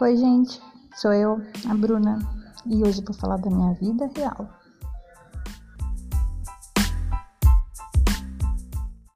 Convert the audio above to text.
Oi, gente, sou eu, a Bruna, e hoje vou falar da minha vida real.